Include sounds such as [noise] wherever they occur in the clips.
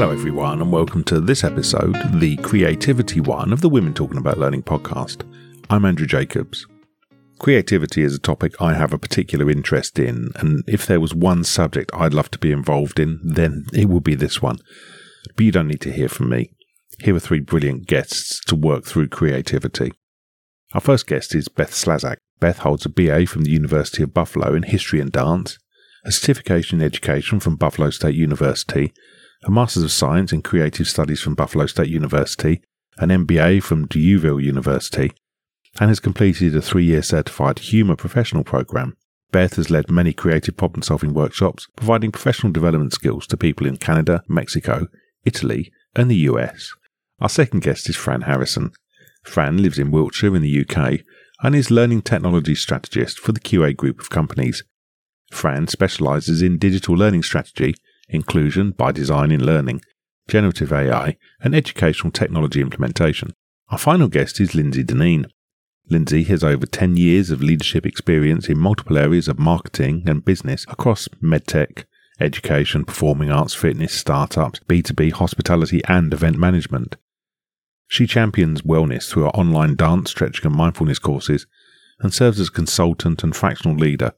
Hello, everyone, and welcome to this episode, the creativity one of the Women Talking About Learning podcast. I'm Andrew Jacobs. Creativity is a topic I have a particular interest in, and if there was one subject I'd love to be involved in, then it would be this one. But you don't need to hear from me. Here are three brilliant guests to work through creativity. Our first guest is Beth Slazak. Beth holds a BA from the University of Buffalo in History and Dance, a certification in education from Buffalo State University, a Masters of Science in Creative Studies from Buffalo State University, an MBA from D'Youville University, and has completed a three year certified humour professional program. Beth has led many creative problem solving workshops, providing professional development skills to people in Canada, Mexico, Italy, and the US. Our second guest is Fran Harrison. Fran lives in Wiltshire in the UK and is learning technology strategist for the QA group of companies. Fran specialises in digital learning strategy inclusion by design in learning, generative AI, and educational technology implementation. Our final guest is Lindsay Deneen. Lindsay has over 10 years of leadership experience in multiple areas of marketing and business across medtech, education, performing arts, fitness, startups, B2B, hospitality, and event management. She champions wellness through her online dance, stretching, and mindfulness courses and serves as consultant and fractional leader.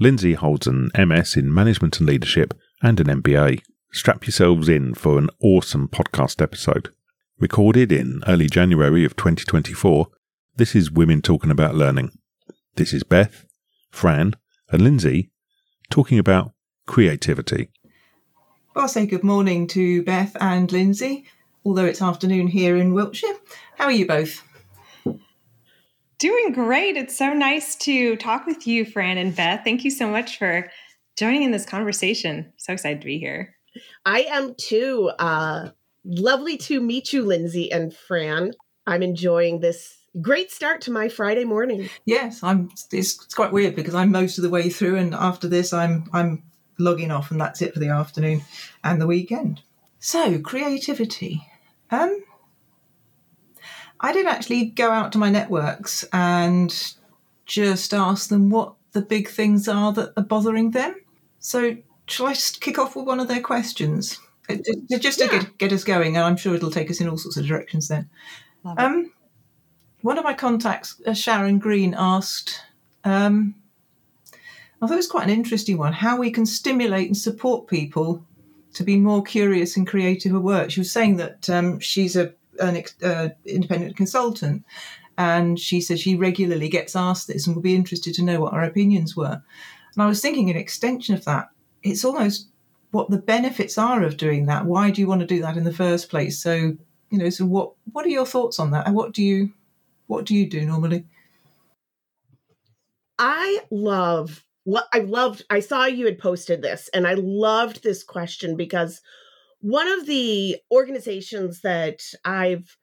Lindsay holds an MS in management and leadership and an MBA. Strap yourselves in for an awesome podcast episode. Recorded in early January of 2024, this is Women Talking About Learning. This is Beth, Fran, and Lindsay talking about creativity. Well, I'll say good morning to Beth and Lindsay, although it's afternoon here in Wiltshire. How are you both? Doing great. It's so nice to talk with you, Fran and Beth. Thank you so much for joining in this conversation. So excited to be here. I am too. Uh, lovely to meet you, Lindsay and Fran. I'm enjoying this great start to my Friday morning. Yes, I'm. It's, it's quite weird because I'm most of the way through, and after this, I'm I'm logging off, and that's it for the afternoon and the weekend. So creativity. Um, I did actually go out to my networks and just ask them what the big things are that are bothering them. So, shall I just kick off with one of their questions? Just to yeah. get, get, us going, and I'm sure it'll take us in all sorts of directions then. Um, one of my contacts, uh, Sharon Green, asked, um, I thought it was quite an interesting one, how we can stimulate and support people to be more curious and creative at work. She was saying that um, she's a an uh, independent consultant, and she said she regularly gets asked this and would be interested to know what our opinions were. And I was thinking, an extension of that, it's almost what the benefits are of doing that. Why do you want to do that in the first place? So, you know, so what what are your thoughts on that? And what do you what do you do normally? I love what I loved. I saw you had posted this, and I loved this question because one of the organizations that I've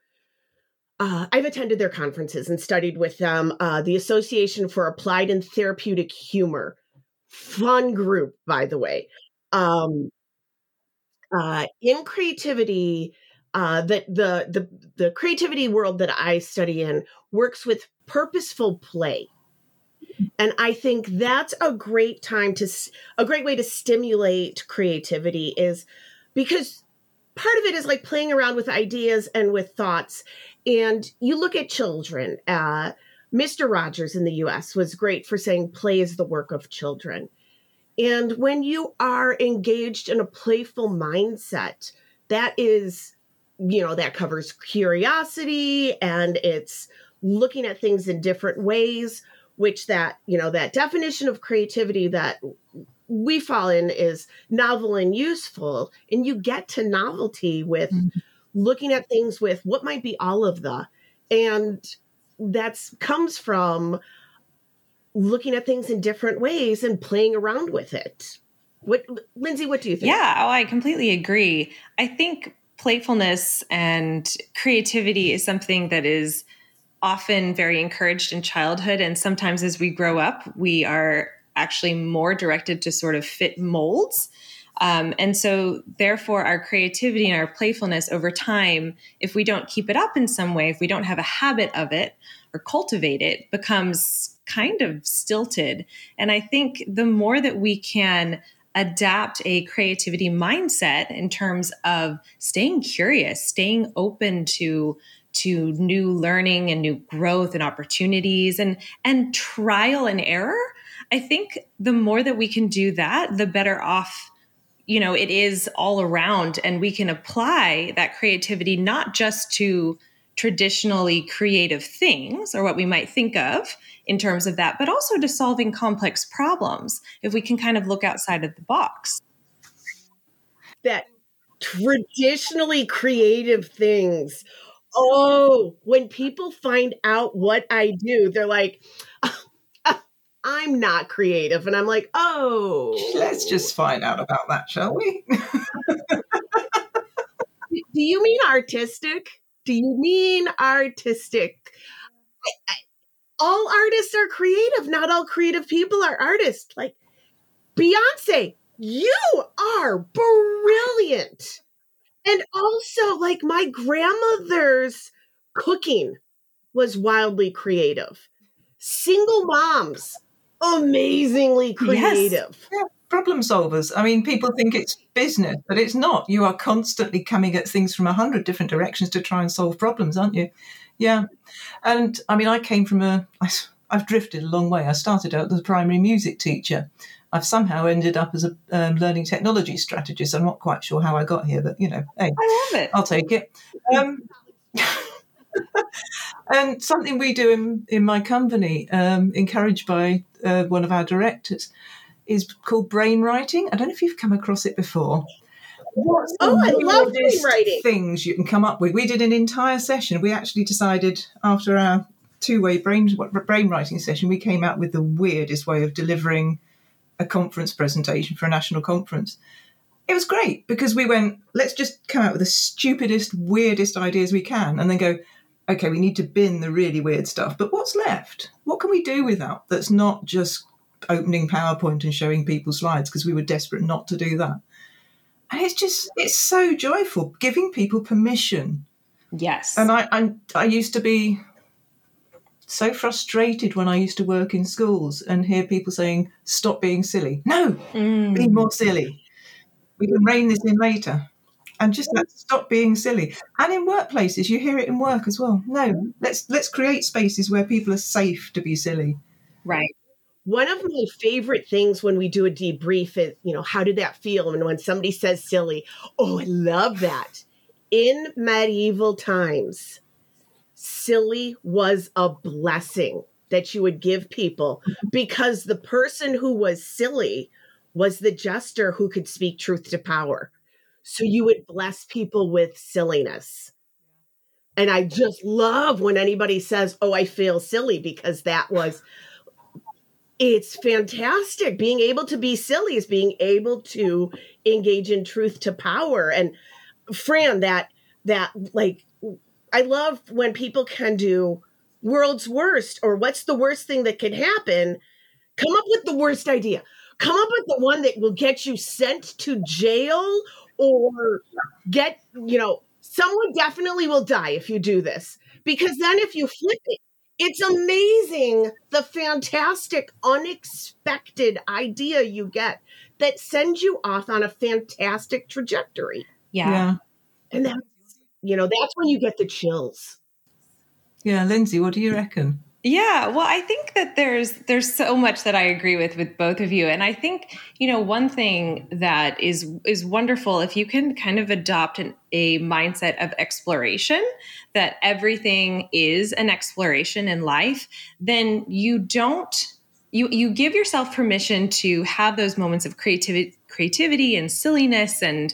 uh, I've attended their conferences and studied with them, uh, the Association for Applied and Therapeutic Humor fun group, by the way. Um, uh, in creativity, uh, that the the the creativity world that I study in works with purposeful play, and I think that's a great time to a great way to stimulate creativity is because part of it is like playing around with ideas and with thoughts, and you look at children. Uh, Mr. Rogers in the US was great for saying play is the work of children. And when you are engaged in a playful mindset, that is, you know, that covers curiosity and it's looking at things in different ways, which that, you know, that definition of creativity that we fall in is novel and useful. And you get to novelty with mm-hmm. looking at things with what might be all of the. And that's comes from looking at things in different ways and playing around with it. What Lindsay, what do you think? Yeah, oh, I completely agree. I think playfulness and creativity is something that is often very encouraged in childhood and sometimes as we grow up, we are actually more directed to sort of fit molds. Um, and so, therefore, our creativity and our playfulness over time, if we don't keep it up in some way, if we don't have a habit of it or cultivate it, becomes kind of stilted. And I think the more that we can adapt a creativity mindset in terms of staying curious, staying open to to new learning and new growth and opportunities and and trial and error i think the more that we can do that the better off you know it is all around and we can apply that creativity not just to traditionally creative things or what we might think of in terms of that but also to solving complex problems if we can kind of look outside of the box. That traditionally creative things. Oh, when people find out what I do, they're like, I'm not creative. And I'm like, oh. Let's just find out about that, shall we? do you mean artistic? Do you mean artistic? I, I, all artists are creative. Not all creative people are artists. Like Beyonce, you are brilliant. And also, like my grandmother's cooking was wildly creative. Single moms, amazingly creative. Yes. Yeah, problem solvers. I mean, people think it's business, but it's not. You are constantly coming at things from a hundred different directions to try and solve problems, aren't you? Yeah. And I mean, I came from a, I, I've drifted a long way. I started out as a primary music teacher I've somehow ended up as a um, learning technology strategist. I'm not quite sure how I got here, but you know, hey, I love it. I'll take it. Um, [laughs] and something we do in, in my company, um, encouraged by uh, one of our directors, is called brainwriting. I don't know if you've come across it before. What's oh, I love brainwriting. Things you can come up with. We did an entire session. We actually decided after our two-way brain brainwriting session, we came out with the weirdest way of delivering a conference presentation for a national conference. It was great because we went, let's just come out with the stupidest, weirdest ideas we can and then go, okay, we need to bin the really weird stuff. But what's left? What can we do with that that's not just opening PowerPoint and showing people slides because we were desperate not to do that? And it's just, it's so joyful giving people permission. Yes. And I, I, I used to be so frustrated when I used to work in schools and hear people saying, stop being silly. No, mm. be more silly. We can rein this in later. And just stop being silly. And in workplaces, you hear it in work as well. No, let's let's create spaces where people are safe to be silly. Right. One of my favorite things when we do a debrief is, you know, how did that feel? And when somebody says silly, oh, I love that. In medieval times, silly was a blessing that you would give people because the person who was silly was the jester who could speak truth to power. So you would bless people with silliness. And I just love when anybody says, Oh, I feel silly because that was, it's fantastic. Being able to be silly is being able to engage in truth to power. And Fran, that, that like I love when people can do world's worst or what's the worst thing that can happen. Come up with the worst idea. Come up with the one that will get you sent to jail or get, you know, someone definitely will die if you do this. Because then if you flip it, it's amazing the fantastic, unexpected idea you get that sends you off on a fantastic trajectory. Yeah. yeah. And that's you know, that's when you get the chills. Yeah, Lindsay, what do you reckon? Yeah, well, I think that there's there's so much that I agree with with both of you, and I think you know one thing that is is wonderful if you can kind of adopt an, a mindset of exploration that everything is an exploration in life, then you don't you you give yourself permission to have those moments of creativity creativity and silliness and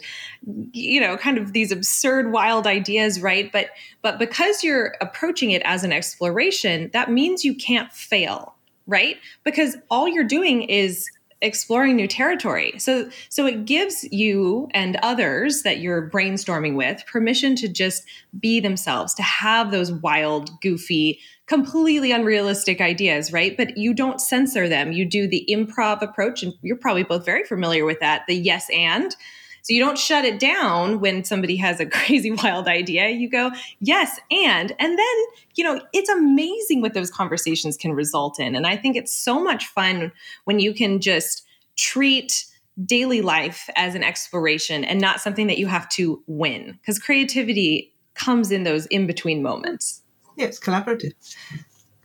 you know kind of these absurd wild ideas right? But but because you're approaching it as an exploration that means you can't fail right? Because all you're doing is exploring new territory. So so it gives you and others that you're brainstorming with permission to just be themselves to have those wild goofy completely unrealistic ideas, right? But you don't censor them. You do the improv approach, and you're probably both very familiar with that the yes and. So you don't shut it down when somebody has a [laughs] crazy wild idea. You go, yes, and. And then, you know, it's amazing what those conversations can result in. And I think it's so much fun when you can just treat daily life as an exploration and not something that you have to win because creativity comes in those in between moments. Yeah, it's collaborative.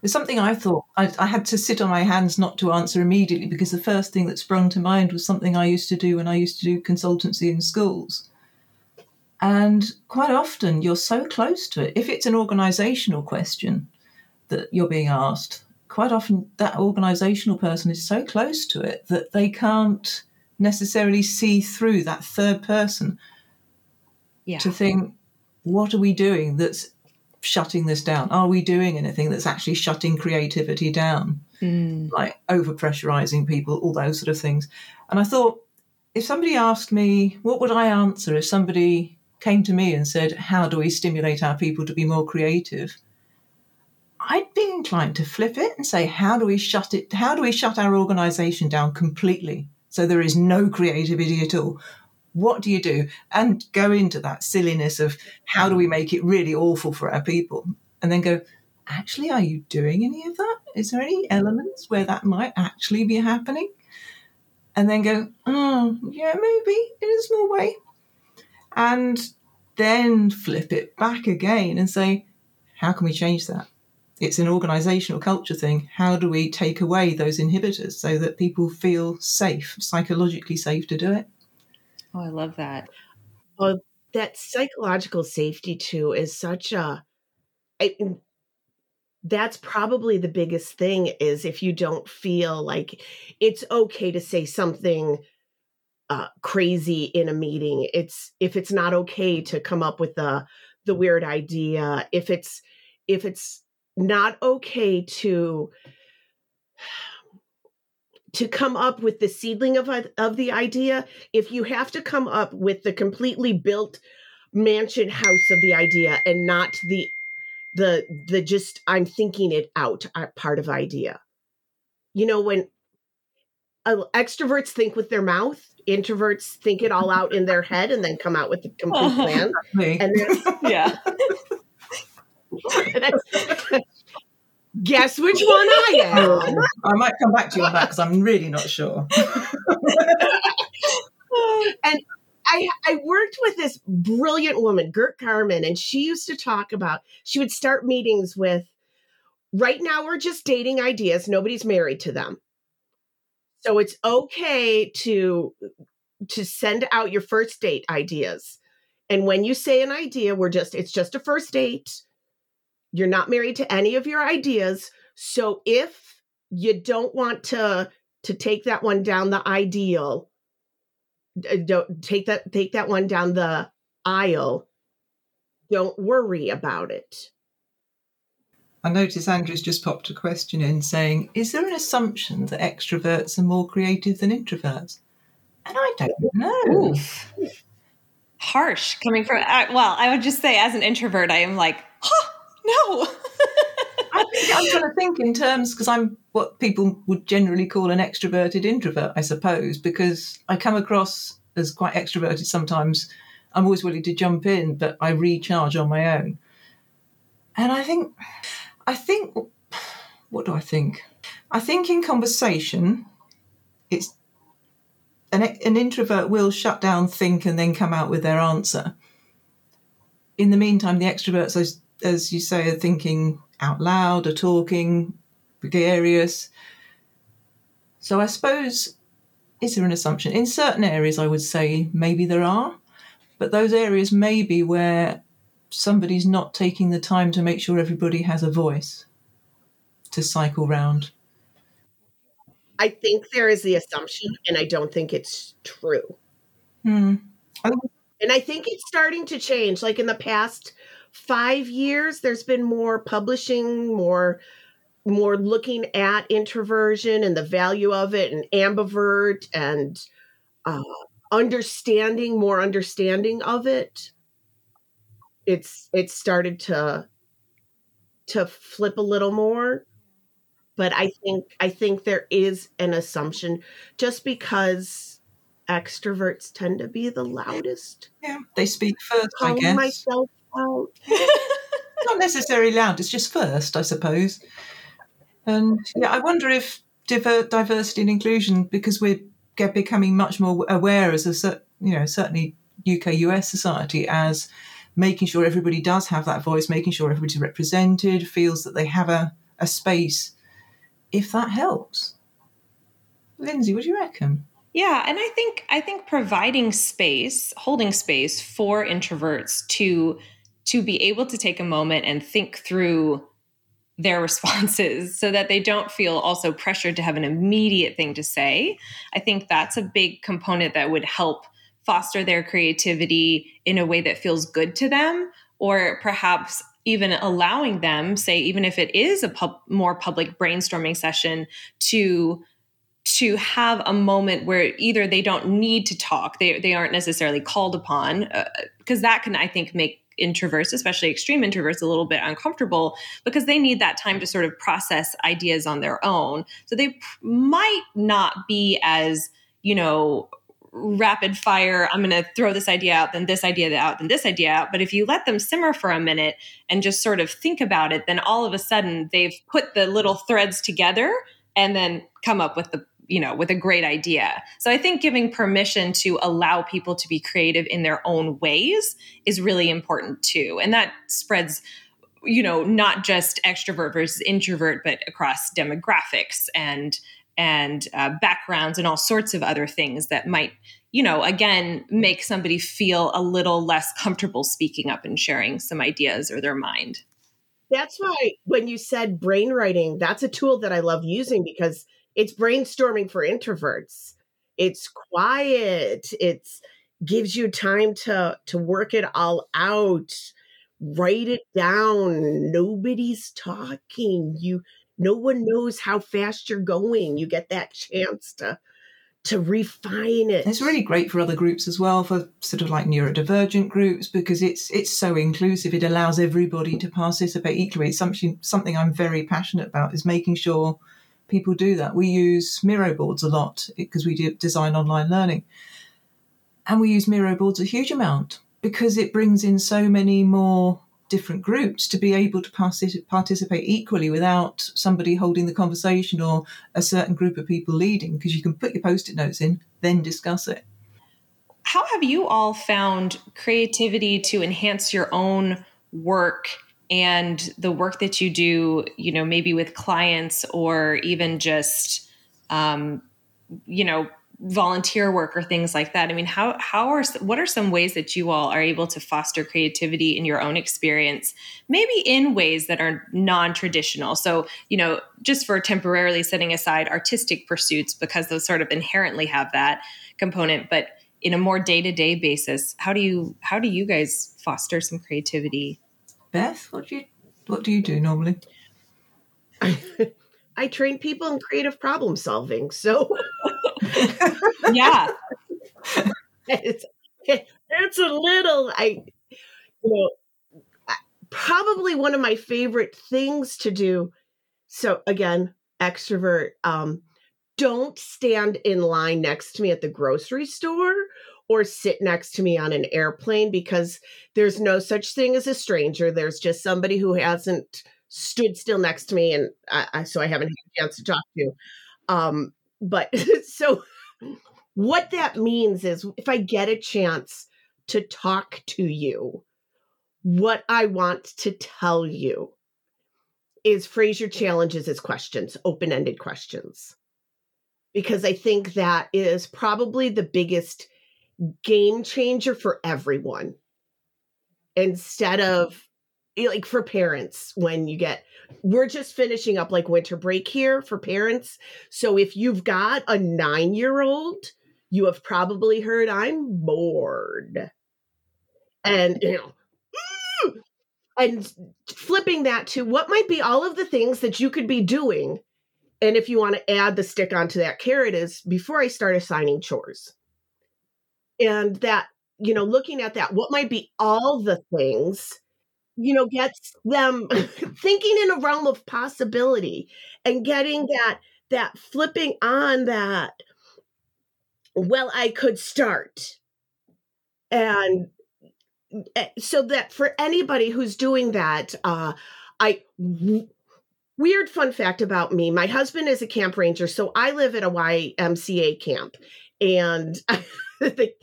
It's something I thought I, I, had to sit on my hands not to answer immediately because the first thing that sprung to mind was something I used to do when I used to do consultancy in schools. And quite often you're so close to it. If it's an organizational question that you're being asked, quite often that organizational person is so close to it that they can't necessarily see through that third person yeah. to think, what are we doing that's shutting this down? Are we doing anything that's actually shutting creativity down? Mm. Like over pressurizing people, all those sort of things. And I thought, if somebody asked me, what would I answer if somebody came to me and said, How do we stimulate our people to be more creative? I'd be inclined to flip it and say, How do we shut it? How do we shut our organization down completely? So there is no creativity at all. What do you do? And go into that silliness of how do we make it really awful for our people? And then go, actually, are you doing any of that? Is there any elements where that might actually be happening? And then go, oh, yeah, maybe in a small way. And then flip it back again and say, how can we change that? it's an organizational culture thing. How do we take away those inhibitors so that people feel safe, psychologically safe to do it? Oh, I love that. Well, that psychological safety too is such a. I, that's probably the biggest thing is if you don't feel like it's okay to say something uh, crazy in a meeting. It's if it's not okay to come up with the the weird idea. If it's if it's not okay to to come up with the seedling of of the idea. If you have to come up with the completely built mansion house of the idea and not the the the just i'm thinking it out uh, part of idea. You know when uh, extroverts think with their mouth introverts think it all out in their [laughs] head and then come out with the complete [laughs] plan. And then [laughs] yeah Guess which one I am. [laughs] Oh, I might come back to you on that because I'm really not sure. [laughs] and I, I worked with this brilliant woman, Gert Carmen, and she used to talk about, she would start meetings with, right now we're just dating ideas, nobody's married to them. So it's okay to to send out your first date ideas. And when you say an idea, we're just it's just a first date. You're not married to any of your ideas. So if you don't want to to take that one down the ideal, don't take that take that one down the aisle. Don't worry about it. I notice Andrew's just popped a question in saying, Is there an assumption that extroverts are more creative than introverts? And I don't know. Oof. Harsh coming from, uh, well, I would just say as an introvert, I am like, huh, no. I think I'm going to think in terms because I'm what people would generally call an extroverted introvert, I suppose, because I come across as quite extroverted sometimes. I'm always willing to jump in, but I recharge on my own. And I think, I think, what do I think? I think in conversation, it's an, an introvert will shut down, think, and then come out with their answer. In the meantime, the extroverts, as you say, are thinking out loud, are talking, gregarious. So I suppose, is there an assumption? In certain areas, I would say maybe there are, but those areas may be where somebody's not taking the time to make sure everybody has a voice to cycle round. I think there is the assumption, and I don't think it's true. Hmm. And I think it's starting to change. Like in the past five years, there's been more publishing, more more looking at introversion and the value of it, and ambivert, and uh, understanding more understanding of it. It's it's started to to flip a little more but i think i think there is an assumption just because extroverts tend to be the loudest yeah they speak first i guess myself out. [laughs] Not necessarily loud, it's just first, I suppose. And yeah, I wonder if diver- diversity and inclusion, because we're get becoming much more aware as a you know certainly UK US society as making sure everybody does have that voice, making sure everybody's represented, feels that they have a, a space. If that helps, Lindsay, what do you reckon? Yeah, and I think I think providing space, holding space for introverts to to be able to take a moment and think through their [laughs] responses so that they don't feel also pressured to have an immediate thing to say. I think that's a big component that would help foster their creativity in a way that feels good to them or perhaps even allowing them say even if it is a pub- more public brainstorming session to to have a moment where either they don't need to talk they, they aren't necessarily called upon because uh, that can i think make introverts, especially extreme introverts, a little bit uncomfortable because they need that time to sort of process ideas on their own. So they p- might not be as, you know, rapid fire i'm going to throw this idea out then this idea out then this idea out but if you let them simmer for a minute and just sort of think about it then all of a sudden they've put the little threads together and then come up with the you know with a great idea. So i think giving permission to allow people to be creative in their own ways is really important too. And that spreads you know not just extrovert versus introvert but across demographics and and uh, backgrounds and all sorts of other things that might you know again make somebody feel a little less comfortable speaking up and sharing some ideas or their mind. That's why when you said brainwriting that's a tool that i love using because it's brainstorming for introverts. It's quiet. It's gives you time to to work it all out. Write it down. Nobody's talking. You no one knows how fast you're going. You get that chance to to refine it. It's really great for other groups as well for sort of like neurodivergent groups because it's it's so inclusive. It allows everybody to participate equally. It's something something i'm very passionate about is making sure people do that. We use Miro boards a lot because we design online learning. And we use Miro boards a huge amount because it brings in so many more different groups to be able to participate equally without somebody holding the conversation or a certain group of people leading because you can put your post-it notes in then discuss it how have you all found creativity to enhance your own work and the work that you do, you know, maybe with clients or even just, um, you know, volunteer work or things like that. I mean, how how are what are some ways that you all are able to foster creativity in your own experience, maybe in ways that are non-traditional. So, you know, just for temporarily setting aside artistic pursuits because those sort of inherently have that component, but in a more day-to-day basis, how do you how do you guys foster some creativity Beth, what do you what do you do normally? I, [laughs] I train people in creative problem solving. So [laughs] yeah, [laughs] it's it's a little I you know probably one of my favorite things to do. So again, extrovert. Um, don't stand in line next to me at the grocery store or sit next to me on an airplane because there's no such thing as a stranger. There's just somebody who hasn't stood still next to me, and I, I, so I haven't had a chance to talk to. Um, but [laughs] so what that means is if I get a chance to talk to you, what I want to tell you is phrase your challenges as questions, open ended questions. Because I think that is probably the biggest game changer for everyone. Instead of eh, like for parents when you get we're just finishing up like winter break here for parents. So if you've got a 9 year old you have probably heard i'm bored. And you know and flipping that to what might be all of the things that you could be doing and if you want to add the stick onto that carrot is before i start assigning chores and that you know looking at that what might be all the things you know gets them [laughs] thinking in a realm of possibility and getting that that flipping on that well i could start. And eh, so that for anybody who's doing that uh i weird fun fact about me my husband is a camp ranger so i live at a ymca camp and [laughs] [laughs] the,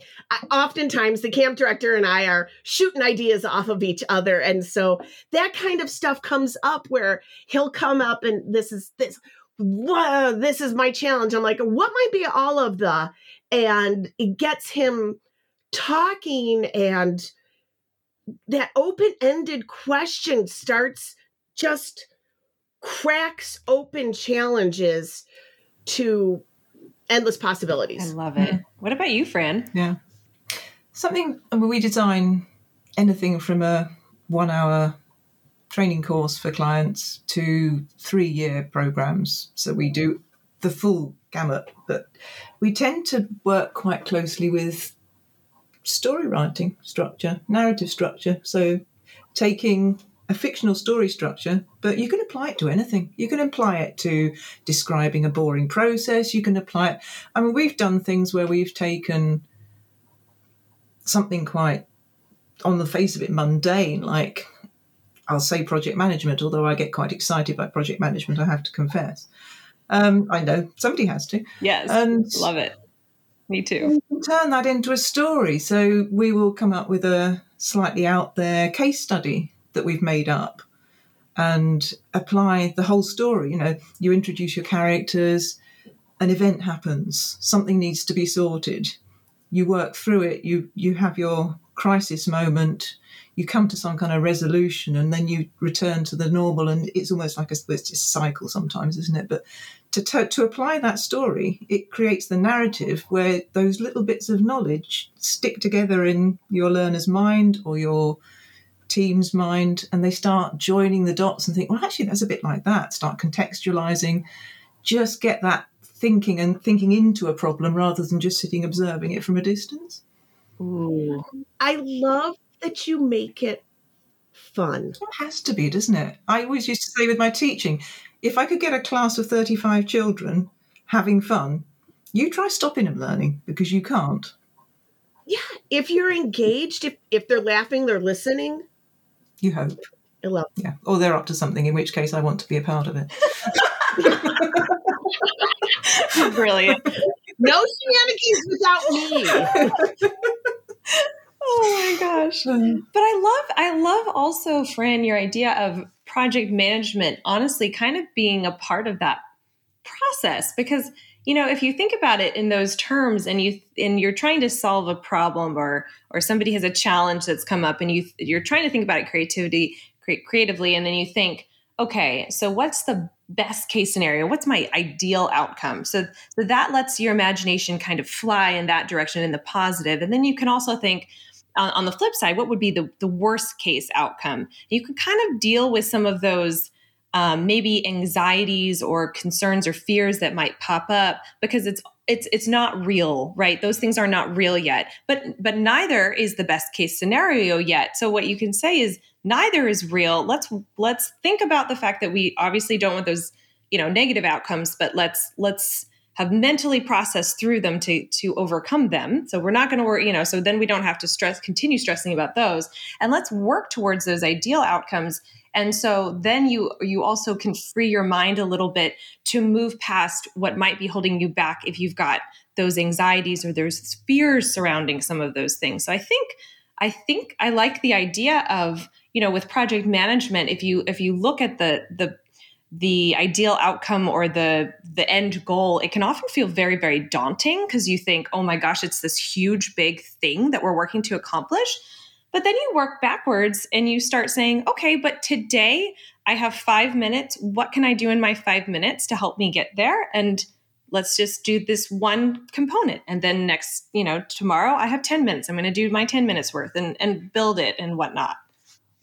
oftentimes the camp director and I are shooting ideas off of each other. And so that kind of stuff comes up where he'll come up and this is this, whoa, this is my challenge. I'm like, what might be all of the, and it gets him talking and that open-ended question starts just cracks open challenges to endless possibilities. I love it. Mm. What about you, Fran? Yeah. Something, I mean, we design anything from a one hour training course for clients to three year programs. So we do the full gamut, but we tend to work quite closely with story writing structure, narrative structure. So taking a fictional story structure, but you can apply it to anything. You can apply it to describing a boring process. You can apply it. I mean, we've done things where we've taken something quite on the face of it mundane, like I'll say project management, although I get quite excited by project management, I have to confess. Um, I know somebody has to. Yes. And love it. Me too. Turn that into a story. So we will come up with a slightly out there case study that we've made up and apply the whole story. You know, you introduce your characters, an event happens, something needs to be sorted. You work through it, you you have your crisis moment, you come to some kind of resolution and then you return to the normal and it's almost like a it's just cycle sometimes, isn't it? But to, to, to apply that story, it creates the narrative where those little bits of knowledge stick together in your learner's mind or your team's mind and they start joining the dots and think, well, actually, that's a bit like that. Start contextualizing, just get that thinking and thinking into a problem rather than just sitting observing it from a distance. Ooh. I love that you make it fun. It has to be, doesn't it? I always used to say with my teaching, if I could get a class of 35 children having fun, you try stopping them learning because you can't. Yeah, if you're engaged, if, if they're laughing, they're listening, you hope. I love. Yeah. Or they're up to something, in which case I want to be a part of it. [laughs] Brilliant. No shenanigans without me. oh my gosh. But I love I love also, Fran, your idea of project management, honestly, kind of being a part of that process because you know if you think about it in those terms and you and you're trying to solve a problem or or somebody has a challenge that's come up and you you're trying to think about it creativity creatively and then you think okay so what's the best case scenario? What's my ideal outcome? So so that lets your imagination kind of fly in that direction in the positive. And then you can also think on, on the flip side what would be the, the worst case outcome? You can kind of deal with some of those um, maybe anxieties or concerns or fears that might pop up because it's it's it's not real right? Those things are not real yet but but neither is the best case scenario yet. So what you can say is neither is real. Let's let's think about the fact that we obviously don't want those you know negative outcomes but let's let's have mentally processed through them to to overcome them. So we're not going to worry you know so then we don't have to stress continue stressing about those. And let's work towards those ideal outcomes and so then you you also can free your mind a little bit to move past what might be holding you back if you've got those anxieties or there's fears surrounding some of those things. So I think I think I like the idea of, you know, with project management if you if you look at the the the ideal outcome or the the end goal it can often feel very very daunting because you think oh my gosh it's this huge big thing that we're working to accomplish but then you work backwards and you start saying, okay, but today I have five minutes. What can I do in my five minutes to help me get there? And let's just do this one component. And then next, you know, tomorrow I have 10 minutes. I'm going to do my 10 minutes worth and, and build it and whatnot.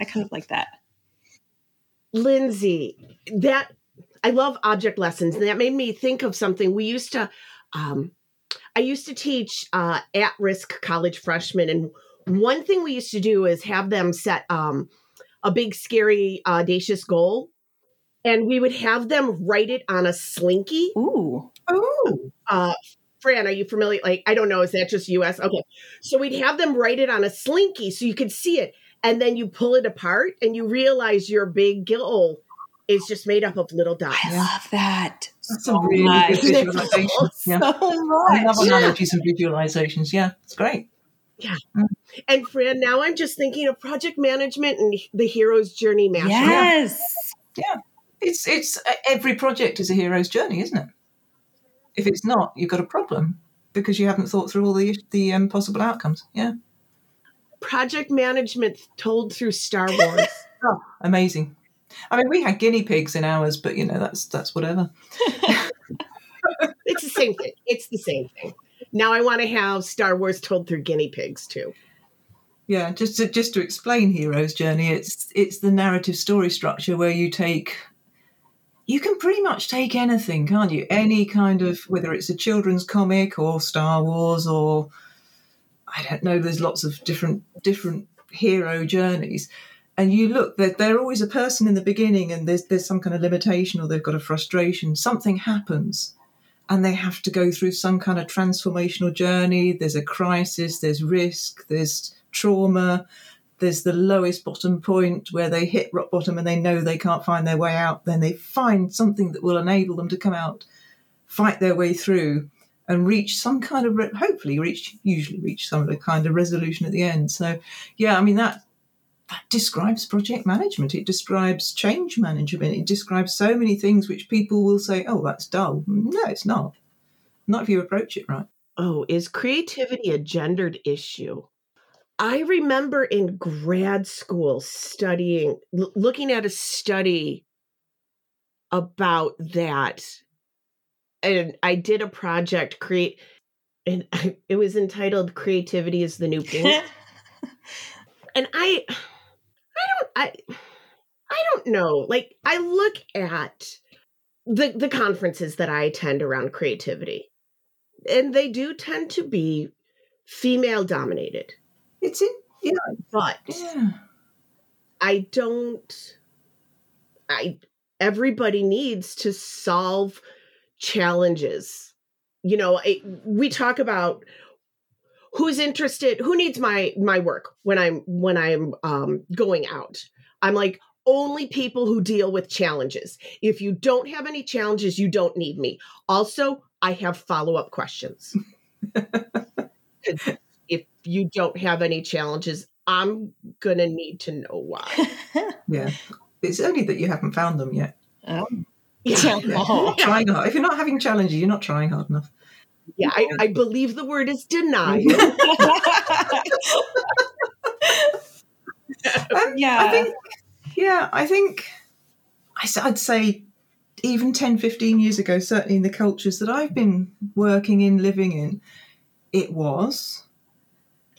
I kind of like that. Lindsay, that I love object lessons. And that made me think of something we used to, um, I used to teach uh, at risk college freshmen and one thing we used to do is have them set um, a big, scary, audacious goal, and we would have them write it on a slinky. Ooh, ooh. Uh, Fran, are you familiar? Like, I don't know, is that just U.S.? Okay, so we'd have them write it on a slinky so you could see it, and then you pull it apart and you realize your big goal is just made up of little dots. I love that. That's so a really much. good visualization. [laughs] Yeah. So I love much. analogies and visualizations. Yeah, it's great. And Fran, now I'm just thinking of project management and the hero's journey master. Yes. Yeah. It's it's uh, every project is a hero's journey, isn't it? If it's not, you've got a problem because you haven't thought through all the the um, possible outcomes. Yeah, Project management told through Star Wars. [laughs] oh, amazing. I mean, we had guinea pigs in ours, but you know that's that's whatever. [laughs] [laughs] it's the same thing. It's the same thing. Now I want to have Star Wars told through guinea pigs too. Yeah, just to just to explain hero's journey, it's it's the narrative story structure where you take you can pretty much take anything, can't you? Any kind of whether it's a children's comic or Star Wars or I don't know, there's lots of different different hero journeys. And you look, they're, they're always a person in the beginning and there's there's some kind of limitation or they've got a frustration. Something happens and they have to go through some kind of transformational journey. There's a crisis, there's risk, there's trauma, there's the lowest bottom point where they hit rock bottom and they know they can't find their way out. Then they find something that will enable them to come out, fight their way through, and reach some kind of re- hopefully reach usually reach some kind of resolution at the end. So yeah, I mean that that describes project management. It describes change management. It describes so many things which people will say, "Oh, that's dull." No, it's not. Not if you approach it right. Oh, is creativity a gendered issue? I remember in grad school studying, l- looking at a study about that. And I did a project create, and [laughs] it was entitled "Creativity is the New Pink." [laughs] and I, I don't, I, I don't know. Like I look at the the conferences that I attend around creativity, and they do tend to be female dominated. It's in yeah, But yeah. I don't. I everybody needs to solve challenges. You know, I, we talk about who's interested, who needs my my work when I'm when I'm um, going out. I'm like only people who deal with challenges. If you don't have any challenges, you don't need me. Also, I have follow up questions [laughs] if you don't have any challenges, I'm gonna need to know why. [laughs] Yeah. It's only that you haven't found them yet. Oh. Yeah. Oh. Trying hard. If you're not having challenges, you're not trying hard enough. Yeah, I, I believe the word is denial. Um, [laughs] Yeah. I think, yeah, I think I s- I'd say even 10, 15 years ago, certainly in the cultures that I've been working in, living in, it was.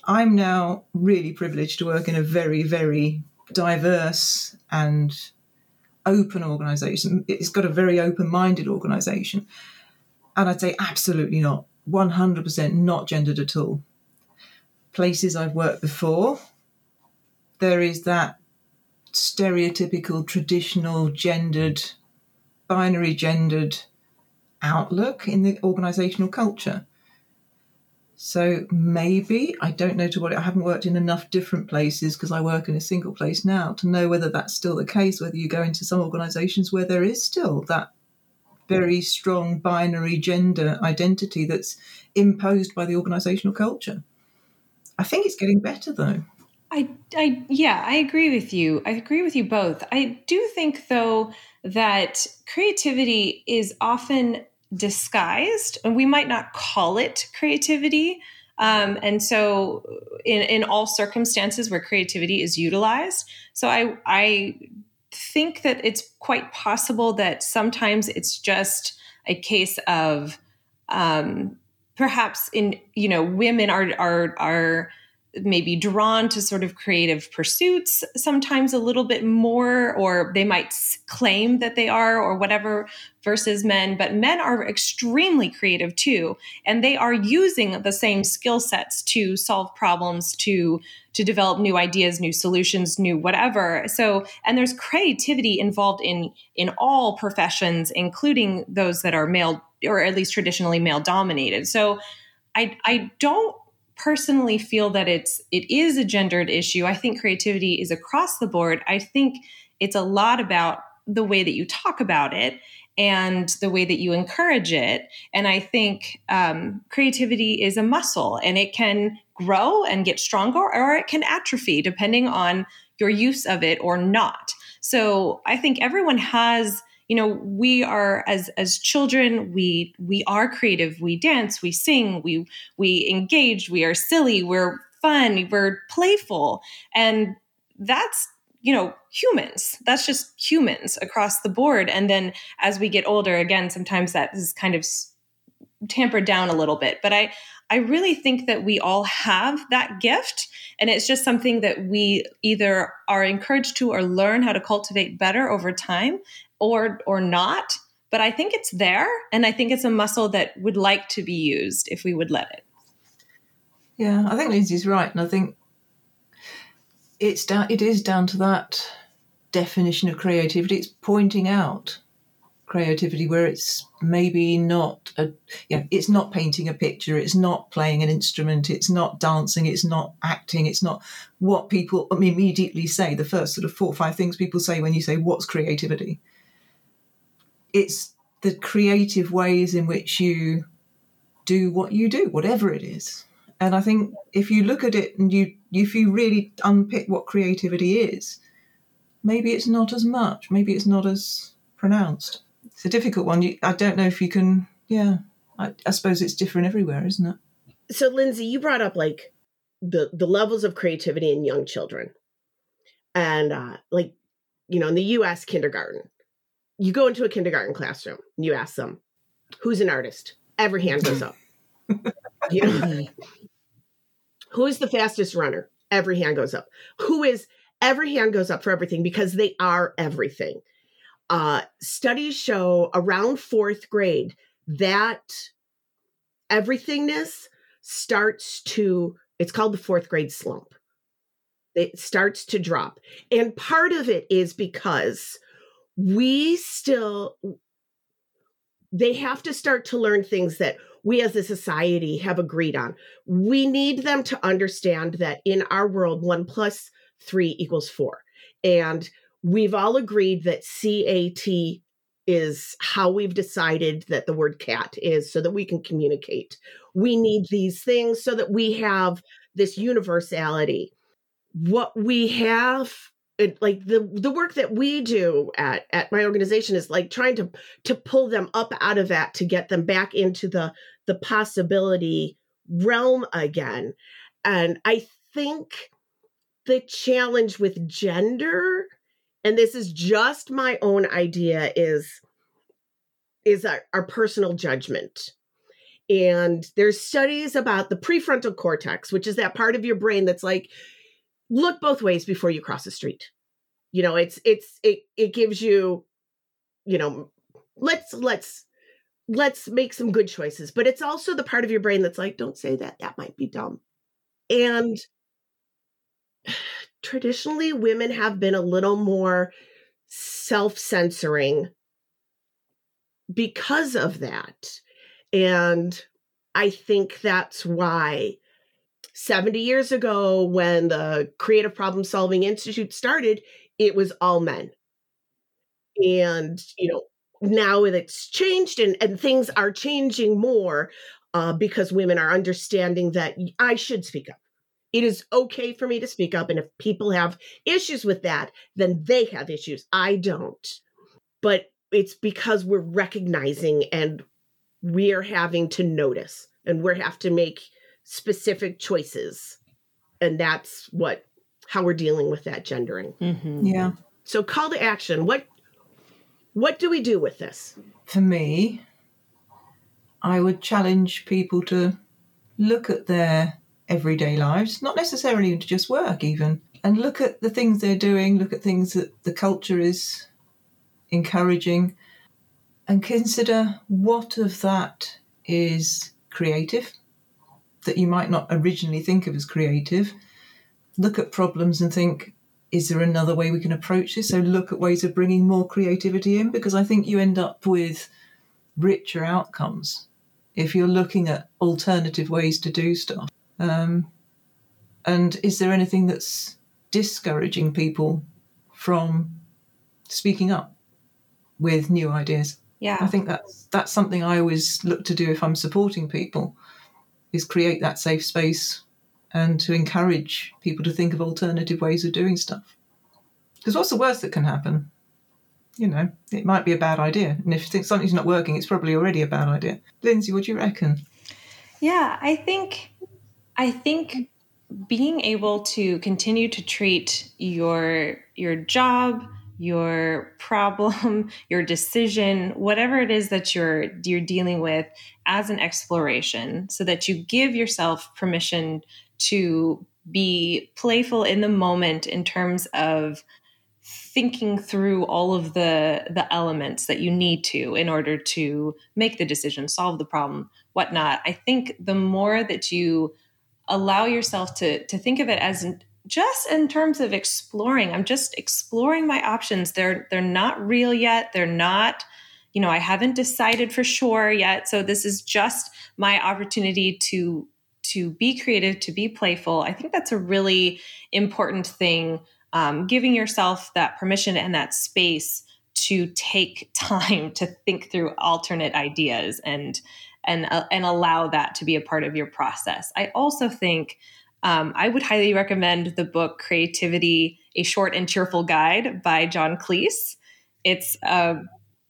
I'm now really privileged to work in a very, very diverse and open organization. It's got a very open minded organization. And I'd say absolutely not. 100% not gendered at all. Places I've worked before, there is that stereotypical, traditional, gendered, binary gendered outlook in the organizational culture. So maybe, I don't know to what, I haven't worked in enough different places because I work in a single place now to know whether that's still the case, whether you go into some organizations where there is still that very strong binary gender identity that's imposed by the organizational culture. I think it's getting better though. I, I, yeah, I agree with you. I agree with you both. I do think, though, that creativity is often disguised, and we might not call it creativity. Um, and so, in, in all circumstances where creativity is utilized, so I, I think that it's quite possible that sometimes it's just a case of um, perhaps in you know women are are are maybe drawn to sort of creative pursuits sometimes a little bit more or they might claim that they are or whatever versus men but men are extremely creative too and they are using the same skill sets to solve problems to to develop new ideas new solutions new whatever. So and there's creativity involved in in all professions including those that are male or at least traditionally male dominated. So i i don't personally feel that it's it is a gendered issue. I think creativity is across the board. I think it's a lot about the way that you talk about it and the way that you encourage it. And I think um, creativity is a muscle and it can grow and get stronger or it can atrophy depending on your use of it or not. So I think everyone has you know we are as as children we we are creative. We dance we sing we we engage we are silly we're fun we're playful. And that's you know humans. That's just humans across the board. And then as we get older again sometimes that is kind of tampered down a little bit but i i really think that we all have that gift and it's just something that we either are encouraged to or learn how to cultivate better over time or or not but i think it's there and i think it's a muscle that would like to be used if we would let it. Yeah i think lindsay's right and i think it's down it is down to that definition of creativity. It's pointing out creativity where it's maybe not a yeah it's not painting a picture it's not playing an instrument it's not dancing it's not acting it's not what people immediately say the first sort of four or five things people say when you say what's creativity it's the creative ways in which you do what you do, whatever it is. And I think if you look at it and you, if you really unpick what creativity is, maybe it's not as much, maybe it's not as pronounced. It's a difficult one. You, I don't know if you can, yeah, I, I suppose it's different everywhere, isn't it? So, Lindsay, you brought up like the, the levels of creativity in young children. And uh, like, you know, in the US kindergarten, you go into a kindergarten classroom and you ask them, who's an artist? Every hand goes up. [laughs] you know? Who is the fastest runner? Every hand goes up. Who is every hand goes up for everything because they are everything. Uh, studies show around fourth grade that everythingness starts to, it's called the fourth grade slump. It starts to drop. And part of it is because we still they have to start to learn things that we as a society have agreed on. We need them to understand that in our world, one plus three equals four. And we've all agreed that CAT is how we've decided that the word cat is so that we can communicate. We need these things so that we have this universality. What we have like the the work that we do at at my organization is like trying to to pull them up out of that to get them back into the the possibility realm again and i think the challenge with gender and this is just my own idea is is our, our personal judgment. And there's studies about the prefrontal cortex which is that part of your brain that's like look both ways before you cross the street. You know it's it's it it gives you you know let's let's let's make some good choices. But it's also the part of your brain that's like don't say that that might be dumb. And traditionally women have been a little more self-censoring because of that and i think that's why 70 years ago when the Creative Problem Solving Institute started, it was all men. And, you know, now it's changed and, and things are changing more uh, because women are understanding that I should speak up. It is okay for me to speak up. And if people have issues with that, then they have issues. I don't. But it's because we're recognizing and we're having to notice and we have to make specific choices and that's what how we're dealing with that gendering mm-hmm. yeah so call to action what what do we do with this for me i would challenge people to look at their everyday lives not necessarily to just work even and look at the things they're doing look at things that the culture is encouraging and consider what of that is creative that you might not originally think of as creative. Look at problems and think, is there another way we can approach this? So look at ways of bringing more creativity in because I think you end up with richer outcomes if you're looking at alternative ways to do stuff. Um, and is there anything that's discouraging people from speaking up? with new ideas. Yeah. I think that's that's something I always look to do if I'm supporting people is create that safe space and to encourage people to think of alternative ways of doing stuff. Because what's the worst that can happen? You know, it might be a bad idea. And if you think something's not working, it's probably already a bad idea. Lindsay, what do you reckon? Yeah, I think I think mm. being able to continue to treat your your job, your problem, [laughs] your decision, whatever it is that you're you're dealing with as an exploration so that you give yourself permission to be playful in the moment in terms of thinking through all of the the elements that you need to in order to make the decision solve the problem whatnot. I think the more that you allow yourself to to think of it as just in terms of exploring. I'm just exploring my options. They're they're not real yet. They're not you know i haven't decided for sure yet. So this is just my opportunity to to be creative to be playful. I think that's a really important thing um, giving yourself that permission and that space to take [laughs] time to think through alternate ideas and and uh, and allow that to be a part of your process i also think um, I would highly recommend the book Creativity, A Short and Cheerful Guide by John Cleese. It's a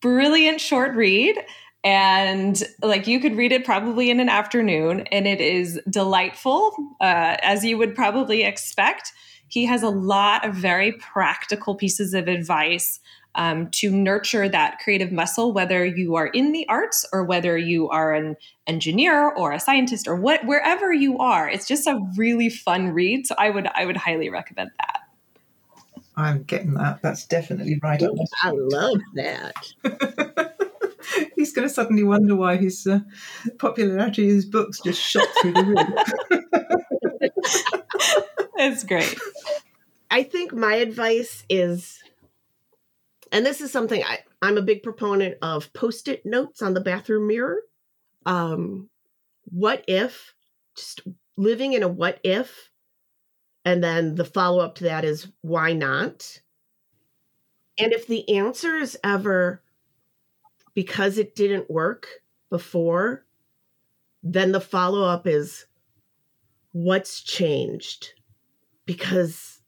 brilliant short read. And like you could read it probably in an afternoon, and it is delightful, uh, as you would probably expect. He has a lot of very practical pieces of advice um, to nurture that creative muscle, whether you are in the arts or whether you are an engineer or a scientist or what wherever you are. It's just a really fun read. So I would I would highly recommend that. I'm getting that. That's definitely right. Ooh, I love that. [laughs] He's going to suddenly wonder why his uh, popularity of his books just shot through the roof. [laughs] it's great. I think my advice is and this is something I, I'm a big proponent of post it notes on the bathroom mirror. Um, what if, just living in a what if, and then the follow up to that is why not? And if the answer is ever because it didn't work before, then the follow up is what's changed? Because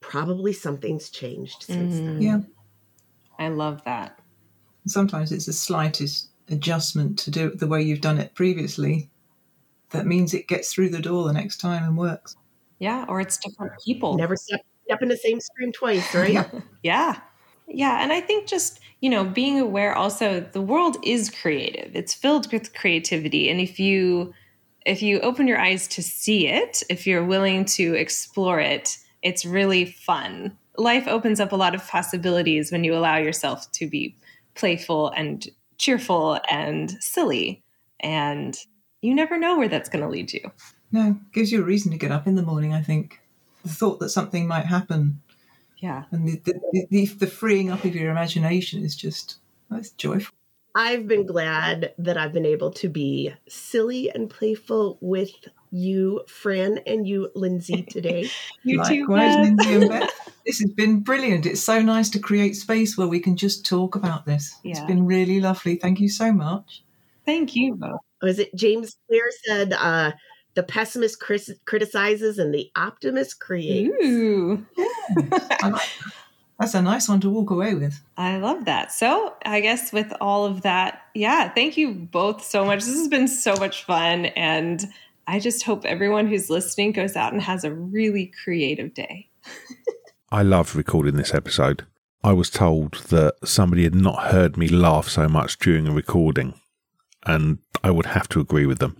probably something's changed since mm-hmm. then. Yeah. I love that. Sometimes it's the slightest adjustment to do it the way you've done it previously that means it gets through the door the next time and works. Yeah, or it's different people. Never step, step in the same stream twice, right? yeah. Yeah, and I think just, you know, being aware also the world is creative. It's filled with creativity and if you if you open your eyes to see it, if you're willing to explore it, it's really fun life opens up a lot of possibilities when you allow yourself to be playful and cheerful and silly. And you never know where that's going to lead you. No, gives you a reason to get up in the morning, I think. The thought that something might happen. Yeah. And the, the, the, the freeing up of your imagination is just, it's joyful. I've been glad that I've been able to be silly and playful with you, Fran, and you, Lindsay, today. [laughs] you Likewise, too, Lindsay and Beth. [laughs] This has been brilliant. It's so nice to create space where we can just talk about this. Yeah. It's been really lovely. Thank you so much. Thank you both. Was it James Clear said, uh, the pessimist criticizes and the optimist creates? Ooh. Yeah. Like That's a nice one to walk away with. I love that. So, I guess with all of that, yeah, thank you both so much. This has been so much fun. And I just hope everyone who's listening goes out and has a really creative day. I loved recording this episode. I was told that somebody had not heard me laugh so much during a recording, and I would have to agree with them.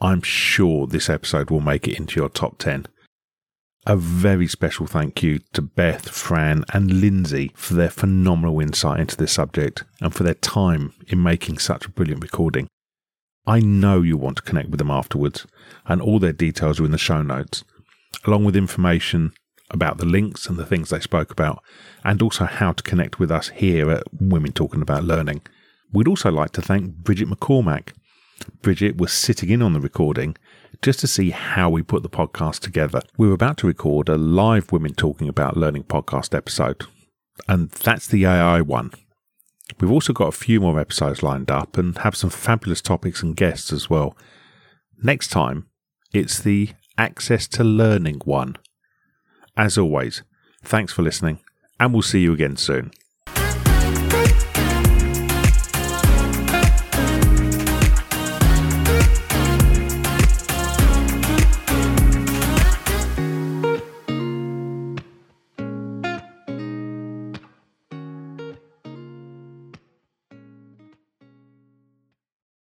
I'm sure this episode will make it into your top 10. A very special thank you to Beth, Fran, and Lindsay for their phenomenal insight into this subject and for their time in making such a brilliant recording. I know you want to connect with them afterwards, and all their details are in the show notes, along with information about the links and the things they spoke about, and also how to connect with us here at Women Talking About Learning. We'd also like to thank Bridget McCormack. Bridget was sitting in on the recording just to see how we put the podcast together. We were about to record a live Women Talking About Learning podcast episode, and that's the AI one. We've also got a few more episodes lined up and have some fabulous topics and guests as well. Next time, it's the Access to Learning one. As always, thanks for listening, and we'll see you again soon.